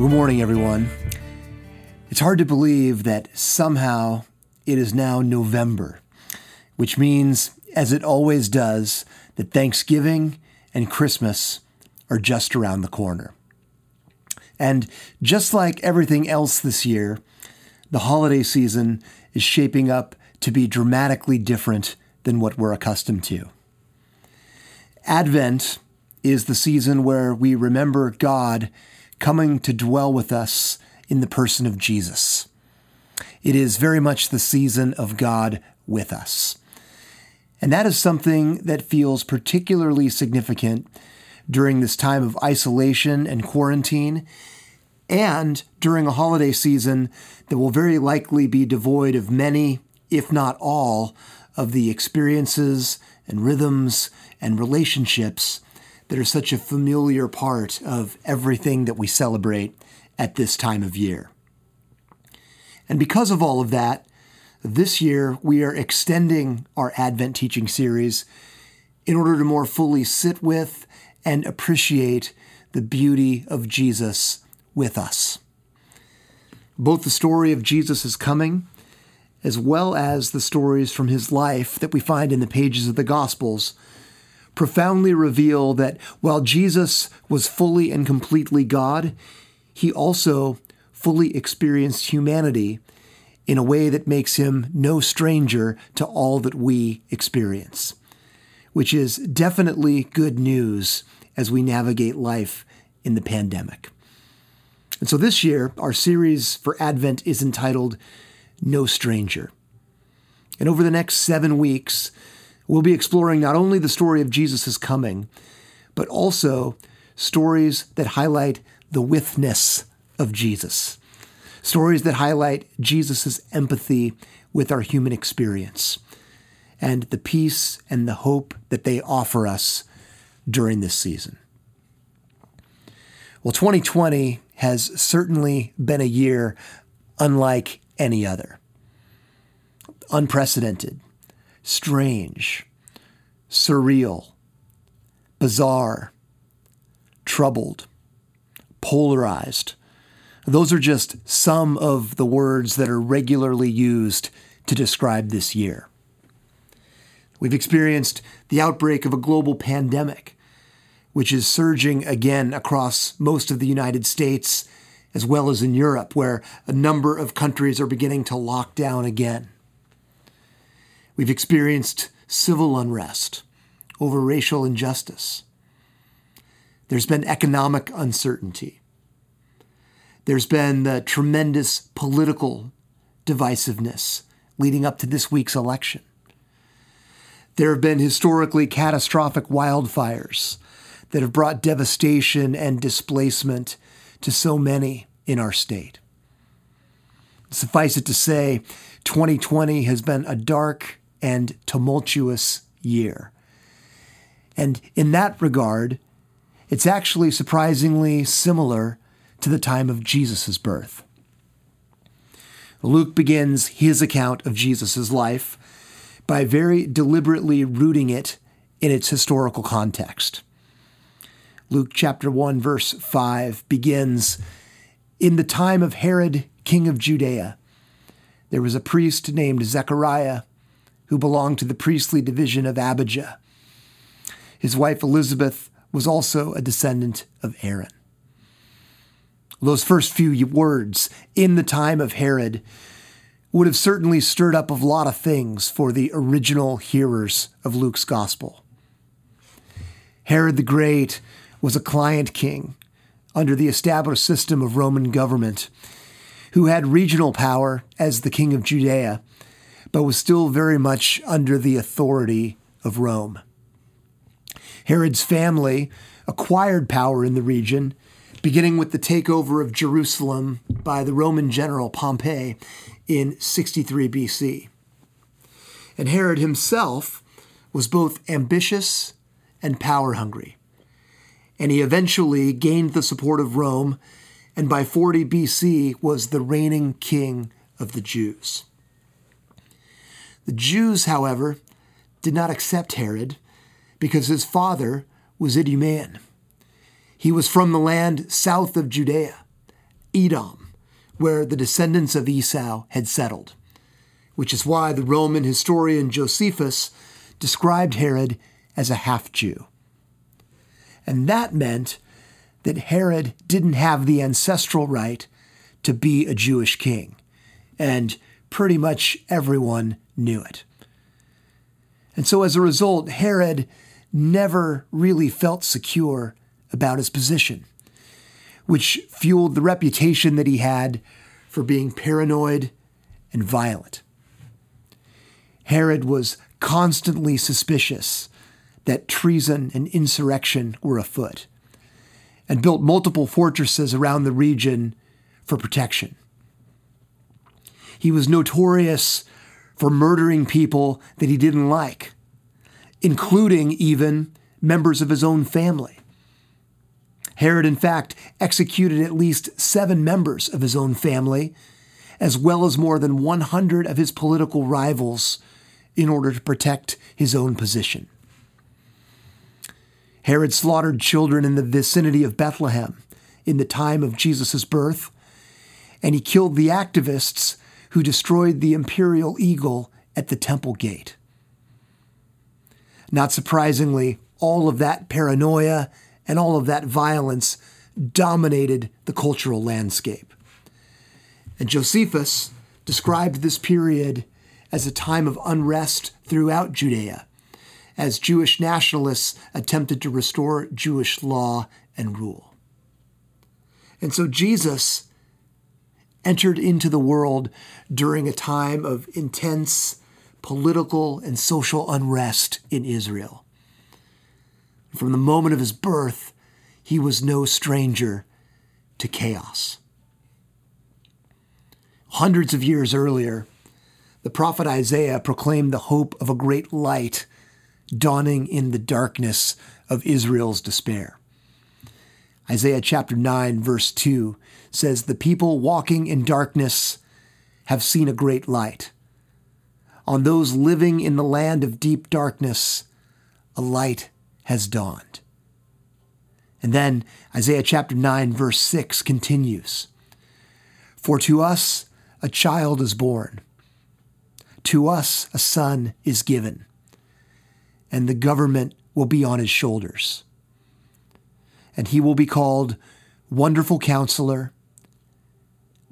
Good morning, everyone. It's hard to believe that somehow it is now November, which means, as it always does, that Thanksgiving and Christmas are just around the corner. And just like everything else this year, the holiday season is shaping up to be dramatically different than what we're accustomed to. Advent is the season where we remember God coming to dwell with us in the person of Jesus. It is very much the season of God with us. And that is something that feels particularly significant during this time of isolation and quarantine, and during a holiday season that will very likely be devoid of many, if not all, of the experiences and rhythms and relationships that are such a familiar part of everything that we celebrate at this time of year. And because of all of that, this year we are extending our Advent teaching series in order to more fully sit with and appreciate the beauty of Jesus with us. Both the story of Jesus' coming, as well as the stories from his life that we find in the pages of the Gospels, profoundly reveal that while Jesus was fully and completely God, he also fully experienced humanity in a way that makes him no stranger to all that we experience, which is definitely good news as we navigate life in the pandemic. And so this year, our series for Advent is entitled No Stranger. And over the next seven weeks, we'll be exploring not only the story of Jesus' coming, but also stories that highlight the withness of Jesus. Stories that highlight Jesus' empathy with our human experience and the peace and the hope that they offer us during this season. Well, 2020 has certainly been a year unlike any other. Unprecedented, strange, surreal, bizarre, troubled, polarized. Those are just some of the words that are regularly used to describe this year. We've experienced the outbreak of a global pandemic, which is surging again across most of the United States as well as in Europe, where a number of countries are beginning to lock down again. We've experienced civil unrest over racial injustice. There's been economic uncertainty. There's been the tremendous political divisiveness leading up to this week's election. There have been historically catastrophic wildfires that have brought devastation and displacement to so many in our state. Suffice it to say, 2020 has been a dark and tumultuous year. And in that regard, it's actually surprisingly similar to the time of Jesus' birth. Luke begins his account of Jesus' life by very deliberately rooting it in its historical context. Luke chapter 1, verse 5 begins In the time of Herod, king of Judea, there was a priest named Zechariah who belonged to the priestly division of Abijah. His wife Elizabeth was also a descendant of Aaron. Those first few words, in the time of Herod, would have certainly stirred up a lot of things for the original hearers of Luke's gospel. Herod the Great was a client king under the established system of Roman government who had regional power as the king of Judea, but was still very much under the authority of Rome. Herod's family acquired power in the region, beginning with the takeover of Jerusalem by the Roman general Pompey in 63 BC. And Herod himself was both ambitious and power hungry. And he eventually gained the support of Rome, and by 40 BC was the reigning king of the Jews. The Jews, however, did not accept Herod because his father was Idumean. He was from the land south of Judea, Edom, where the descendants of Esau had settled, which is why the Roman historian Josephus described Herod as a half Jew. And that meant that Herod didn't have the ancestral right to be a Jewish king, and pretty much everyone knew it. And so as a result, Herod never really felt secure about his position, which fueled the reputation that he had for being paranoid and violent. Herod was constantly suspicious that treason and insurrection were afoot and built multiple fortresses around the region for protection. He was notorious for murdering people that he didn't like, including even members of his own family. Herod, in fact, executed at least seven members of his own family, as well as more than 100 of his political rivals, in order to protect his own position. Herod slaughtered children in the vicinity of Bethlehem in the time of Jesus' birth, and he killed the activists who destroyed the imperial eagle at the temple gate. Not surprisingly, all of that paranoia and all of that violence dominated the cultural landscape. And Josephus described this period as a time of unrest throughout Judea, as Jewish nationalists attempted to restore Jewish law and rule. And so Jesus entered into the world during a time of intense political and social unrest in Israel. From the moment of his birth, he was no stranger to chaos. Hundreds of years earlier, the prophet Isaiah proclaimed the hope of a great light dawning in the darkness of Israel's despair. Isaiah chapter 9, verse 2 says, The people walking in darkness have seen a great light. On those living in the land of deep darkness, a light has dawned. And then Isaiah chapter 9, verse 6 continues For to us a child is born, to us a son is given, and the government will be on his shoulders. And he will be called Wonderful Counselor,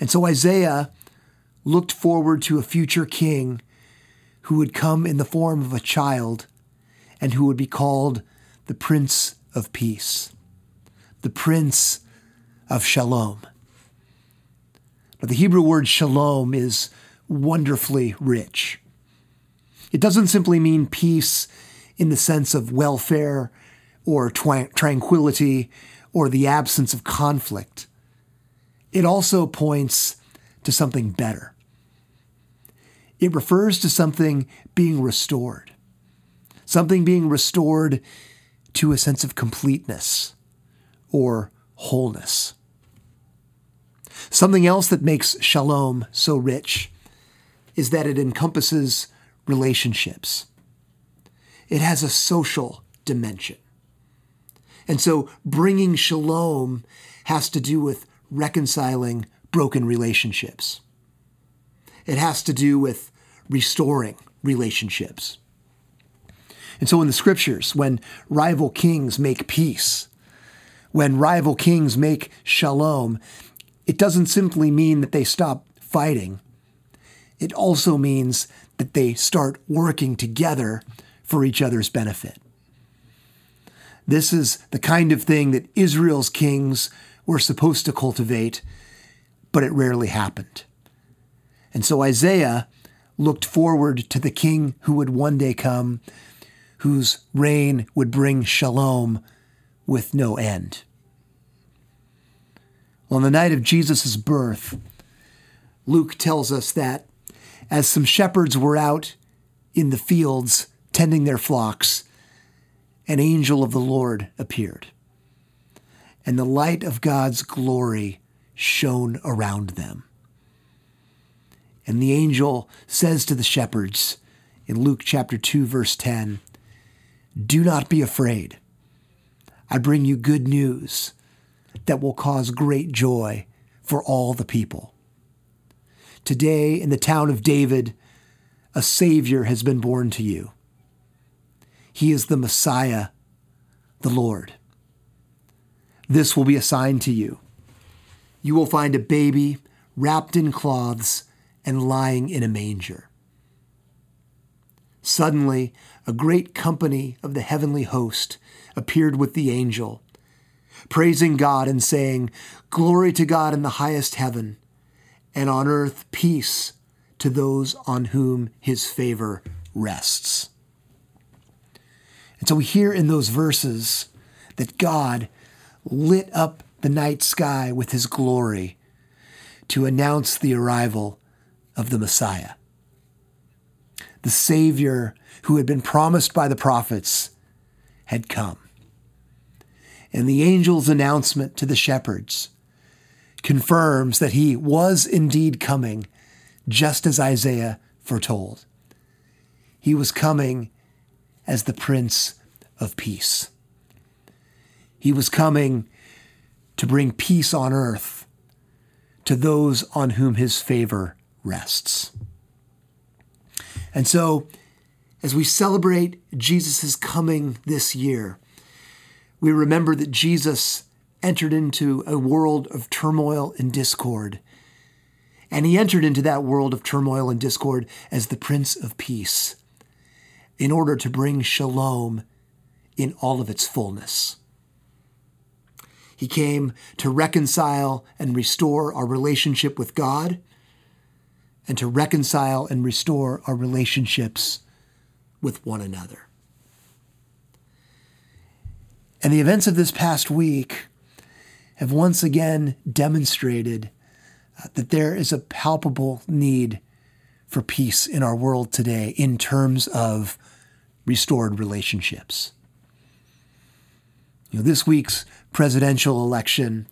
And so Isaiah looked forward to a future king who would come in the form of a child and who would be called the Prince of Peace, the Prince of Shalom. But the Hebrew word shalom is wonderfully rich. It doesn't simply mean peace in the sense of welfare or tranquility or the absence of conflict. It also points to something better. It refers to something being restored something being restored to a sense of completeness or wholeness. Something else that makes shalom so rich is that it encompasses relationships. It has a social dimension. And so bringing shalom has to do with reconciling broken relationships. It has to do with restoring relationships. And so in the scriptures, when rival kings make peace, when rival kings make shalom, it doesn't simply mean that they stop fighting. It also means that they start working together for each other's benefit. This is the kind of thing that Israel's kings were supposed to cultivate, but it rarely happened. And so Isaiah looked forward to the king who would one day come whose reign would bring shalom with no end. On the night of Jesus' birth, Luke tells us that as some shepherds were out in the fields tending their flocks, an angel of the Lord appeared, and the light of God's glory shone around them. And the angel says to the shepherds in Luke chapter 2, verse 10 Do not be afraid. I bring you good news that will cause great joy for all the people. Today, in the town of David, a Savior has been born to you. He is the Messiah, the Lord. This will be a sign to you. You will find a baby wrapped in cloths and lying in a manger. Suddenly, a great company of the heavenly host appeared with the angel, praising God and saying, Glory to God in the highest heaven and on earth peace to those on whom his favor rests. And so we hear in those verses that God lit up the night sky with his glory to announce the arrival of the Messiah. The Savior who had been promised by the prophets had come. And the angel's announcement to the shepherds confirms that he was indeed coming, just as Isaiah foretold. He was coming as the Prince of Peace. He was coming to bring peace on earth to those on whom his favor rests. And so, as we celebrate Jesus' coming this year, we remember that Jesus entered into a world of turmoil and discord. And he entered into that world of turmoil and discord as the Prince of Peace in order to bring shalom in all of its fullness. He came to reconcile and restore our relationship with God and to reconcile and restore our relationships with one another. And the events of this past week have once again demonstrated uh, that there is a palpable need for peace in our world today in terms of restored relationships. You know, this week's presidential election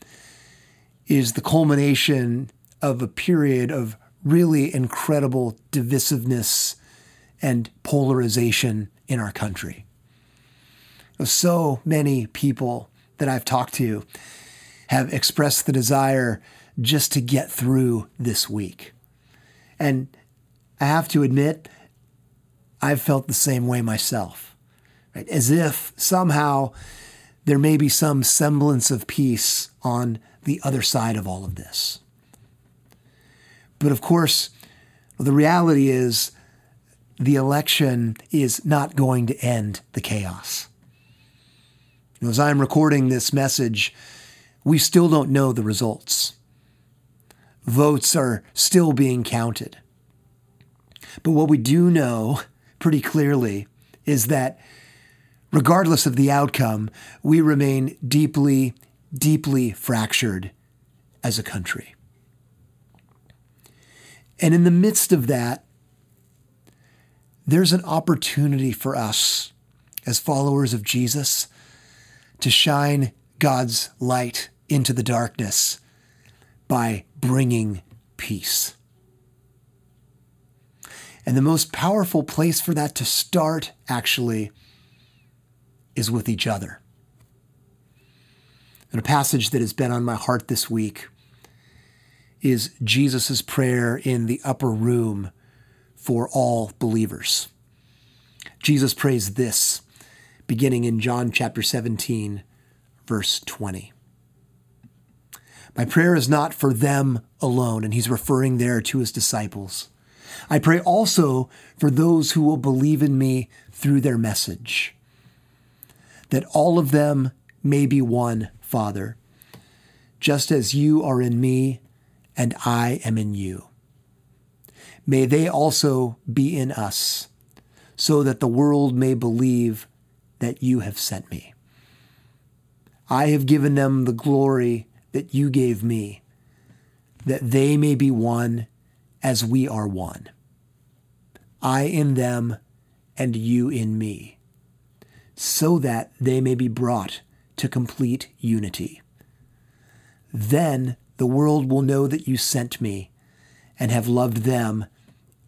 is the culmination of a period of really incredible divisiveness and polarization in our country. So many people that I've talked to have expressed the desire just to get through this week. And I have to admit, I've felt the same way myself, right? As if somehow there may be some semblance of peace on the other side of all of this. But of course, the reality is the election is not going to end the chaos. As I'm recording this message, we still don't know the results. Votes are still being counted. But what we do know pretty clearly is that regardless of the outcome, we remain deeply, deeply fractured as a country. And in the midst of that, there's an opportunity for us as followers of Jesus to shine God's light into the darkness by bringing peace. And the most powerful place for that to start, actually, is with each other. And a passage that has been on my heart this week is Jesus' prayer in the upper room for all believers. Jesus prays this, beginning in John chapter 17, verse 20. My prayer is not for them alone, and he's referring there to his disciples. I pray also for those who will believe in me through their message, that all of them may be one, Father, just as you are in me and I am in you. May they also be in us, so that the world may believe that you have sent me. I have given them the glory that you gave me, that they may be one as we are one. I in them and you in me, so that they may be brought to complete unity. Then the world will know that you sent me and have loved them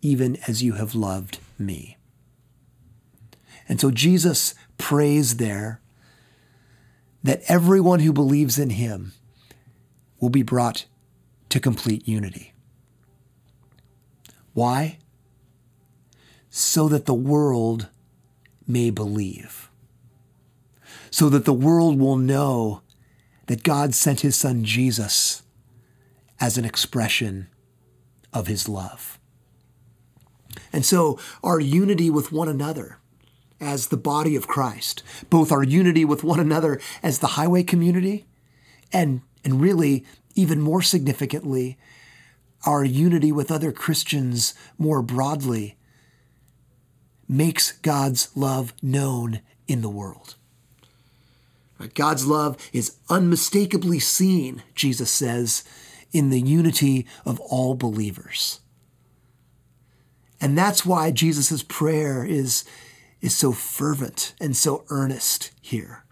even as you have loved me. And so Jesus prays there that everyone who believes in him will be brought to complete unity. Why? So that the world may believe. So that the world will know that God sent his son Jesus as an expression of his love. And so our unity with one another as the body of Christ, both our unity with one another as the highway community, and, and really, even more significantly, our unity with other Christians more broadly, makes God's love known in the world. God's love is unmistakably seen, Jesus says, in the unity of all believers. And that's why Jesus' prayer is, is so fervent and so earnest here.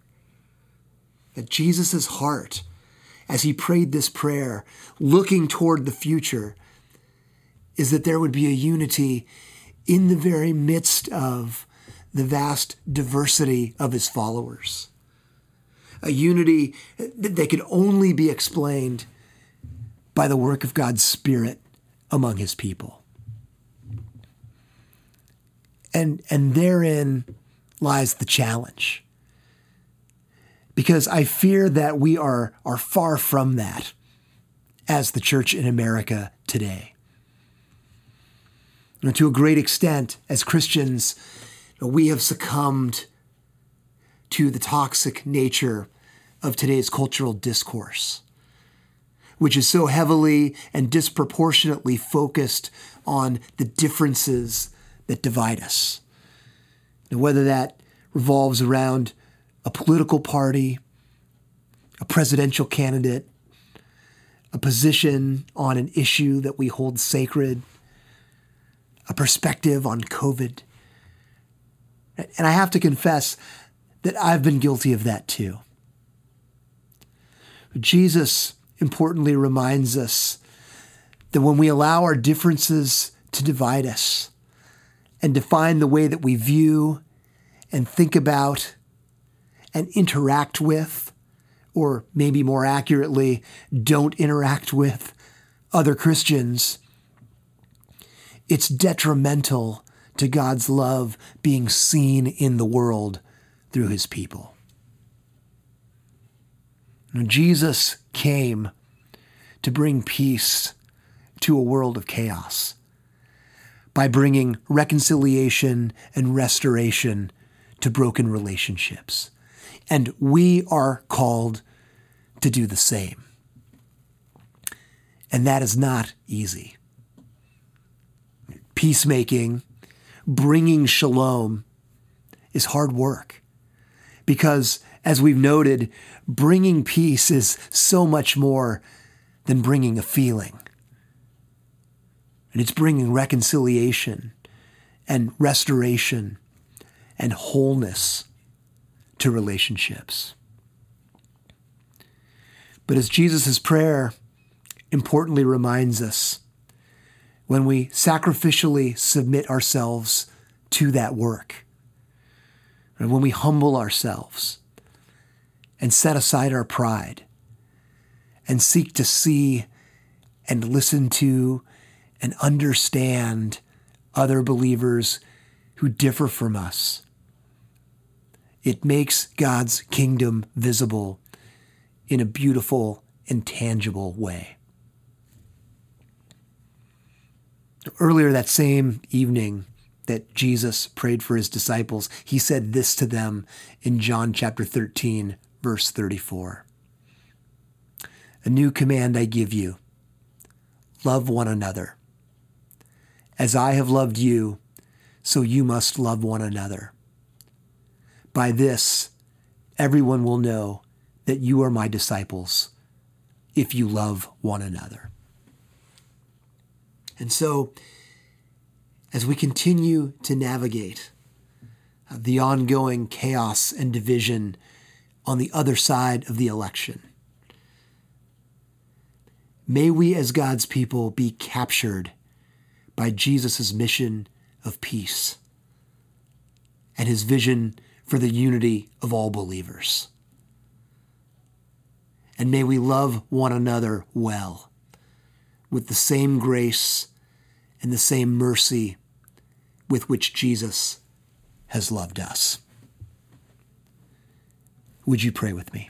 That Jesus' heart, as he prayed this prayer, looking toward the future, is that there would be a unity in the very midst of the vast diversity of his followers. A unity that could only be explained by the work of God's Spirit among his people. And, and therein lies the challenge. Because I fear that we are, are far from that as the church in America today. Know, to a great extent, as Christians, we have succumbed to the toxic nature of today's cultural discourse, which is so heavily and disproportionately focused on the differences that divide us. And whether that revolves around a political party, a presidential candidate, a position on an issue that we hold sacred, a perspective on COVID. And I have to confess that I've been guilty of that too. Jesus importantly reminds us that when we allow our differences to divide us, and define the way that we view and think about and interact with, or maybe more accurately, don't interact with other Christians, it's detrimental to God's love being seen in the world through his people. Jesus came to bring peace to a world of chaos by bringing reconciliation and restoration to broken relationships. And we are called to do the same. And that is not easy. Peacemaking, bringing shalom, is hard work. Because, as we've noted, bringing peace is so much more than bringing a feeling and it's bringing reconciliation and restoration and wholeness to relationships. But as Jesus' prayer importantly reminds us, when we sacrificially submit ourselves to that work, and when we humble ourselves and set aside our pride and seek to see and listen to and understand other believers who differ from us. It makes God's kingdom visible in a beautiful and tangible way. Earlier that same evening that Jesus prayed for his disciples, he said this to them in John chapter 13, verse 34. A new command I give you love one another. As I have loved you, so you must love one another. By this, everyone will know that you are my disciples if you love one another. And so, as we continue to navigate uh, the ongoing chaos and division on the other side of the election, may we as God's people be captured by Jesus' mission of peace and his vision for the unity of all believers. And may we love one another well with the same grace and the same mercy with which Jesus has loved us. Would you pray with me?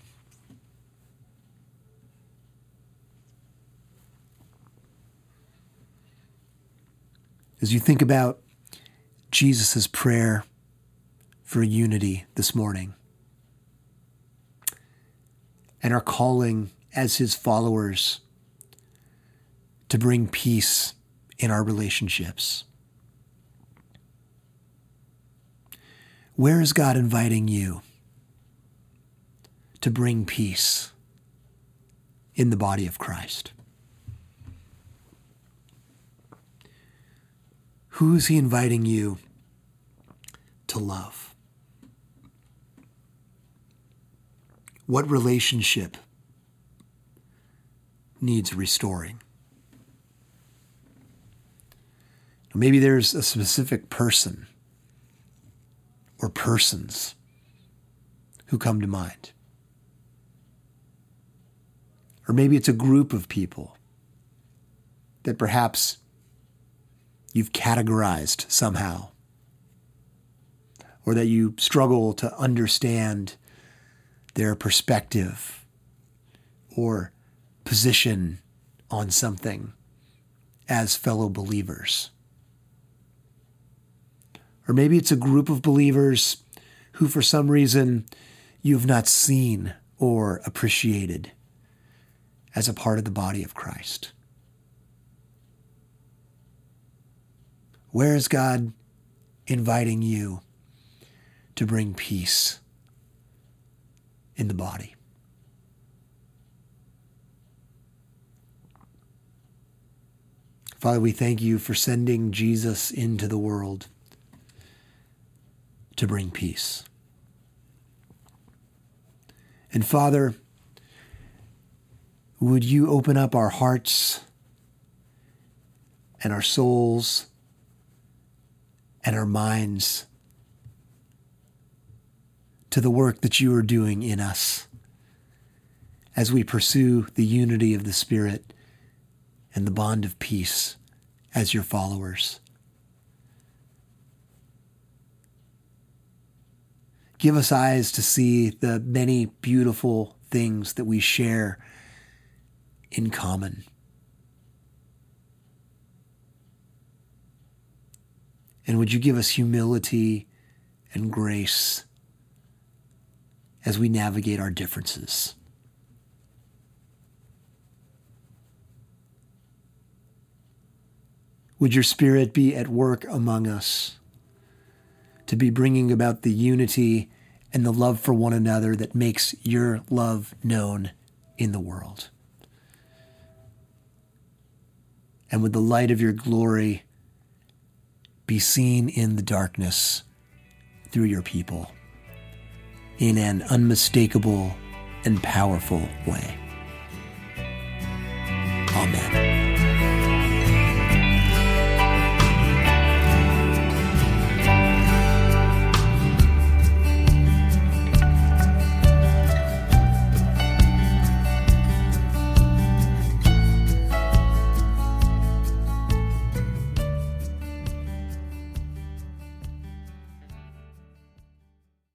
As you think about Jesus' prayer for unity this morning and our calling as his followers to bring peace in our relationships. Where is God inviting you to bring peace in the body of Christ? Who is He inviting you to love? What relationship needs restoring? Maybe there's a specific person or persons who come to mind. Or maybe it's a group of people that perhaps you've categorized somehow, or that you struggle to understand their perspective or position on something as fellow believers. Or maybe it's a group of believers who, for some reason, you've not seen or appreciated as a part of the body of Christ. Where is God inviting you to bring peace in the body? Father, we thank you for sending Jesus into the world to bring peace. And Father, would you open up our hearts and our souls and our minds to the work that you are doing in us as we pursue the unity of the Spirit and the bond of peace as your followers. Give us eyes to see the many beautiful things that we share in common. And would you give us humility and grace as we navigate our differences? Would your spirit be at work among us? to be bringing about the unity and the love for one another that makes your love known in the world. And with the light of your glory be seen in the darkness through your people in an unmistakable and powerful way. Amen.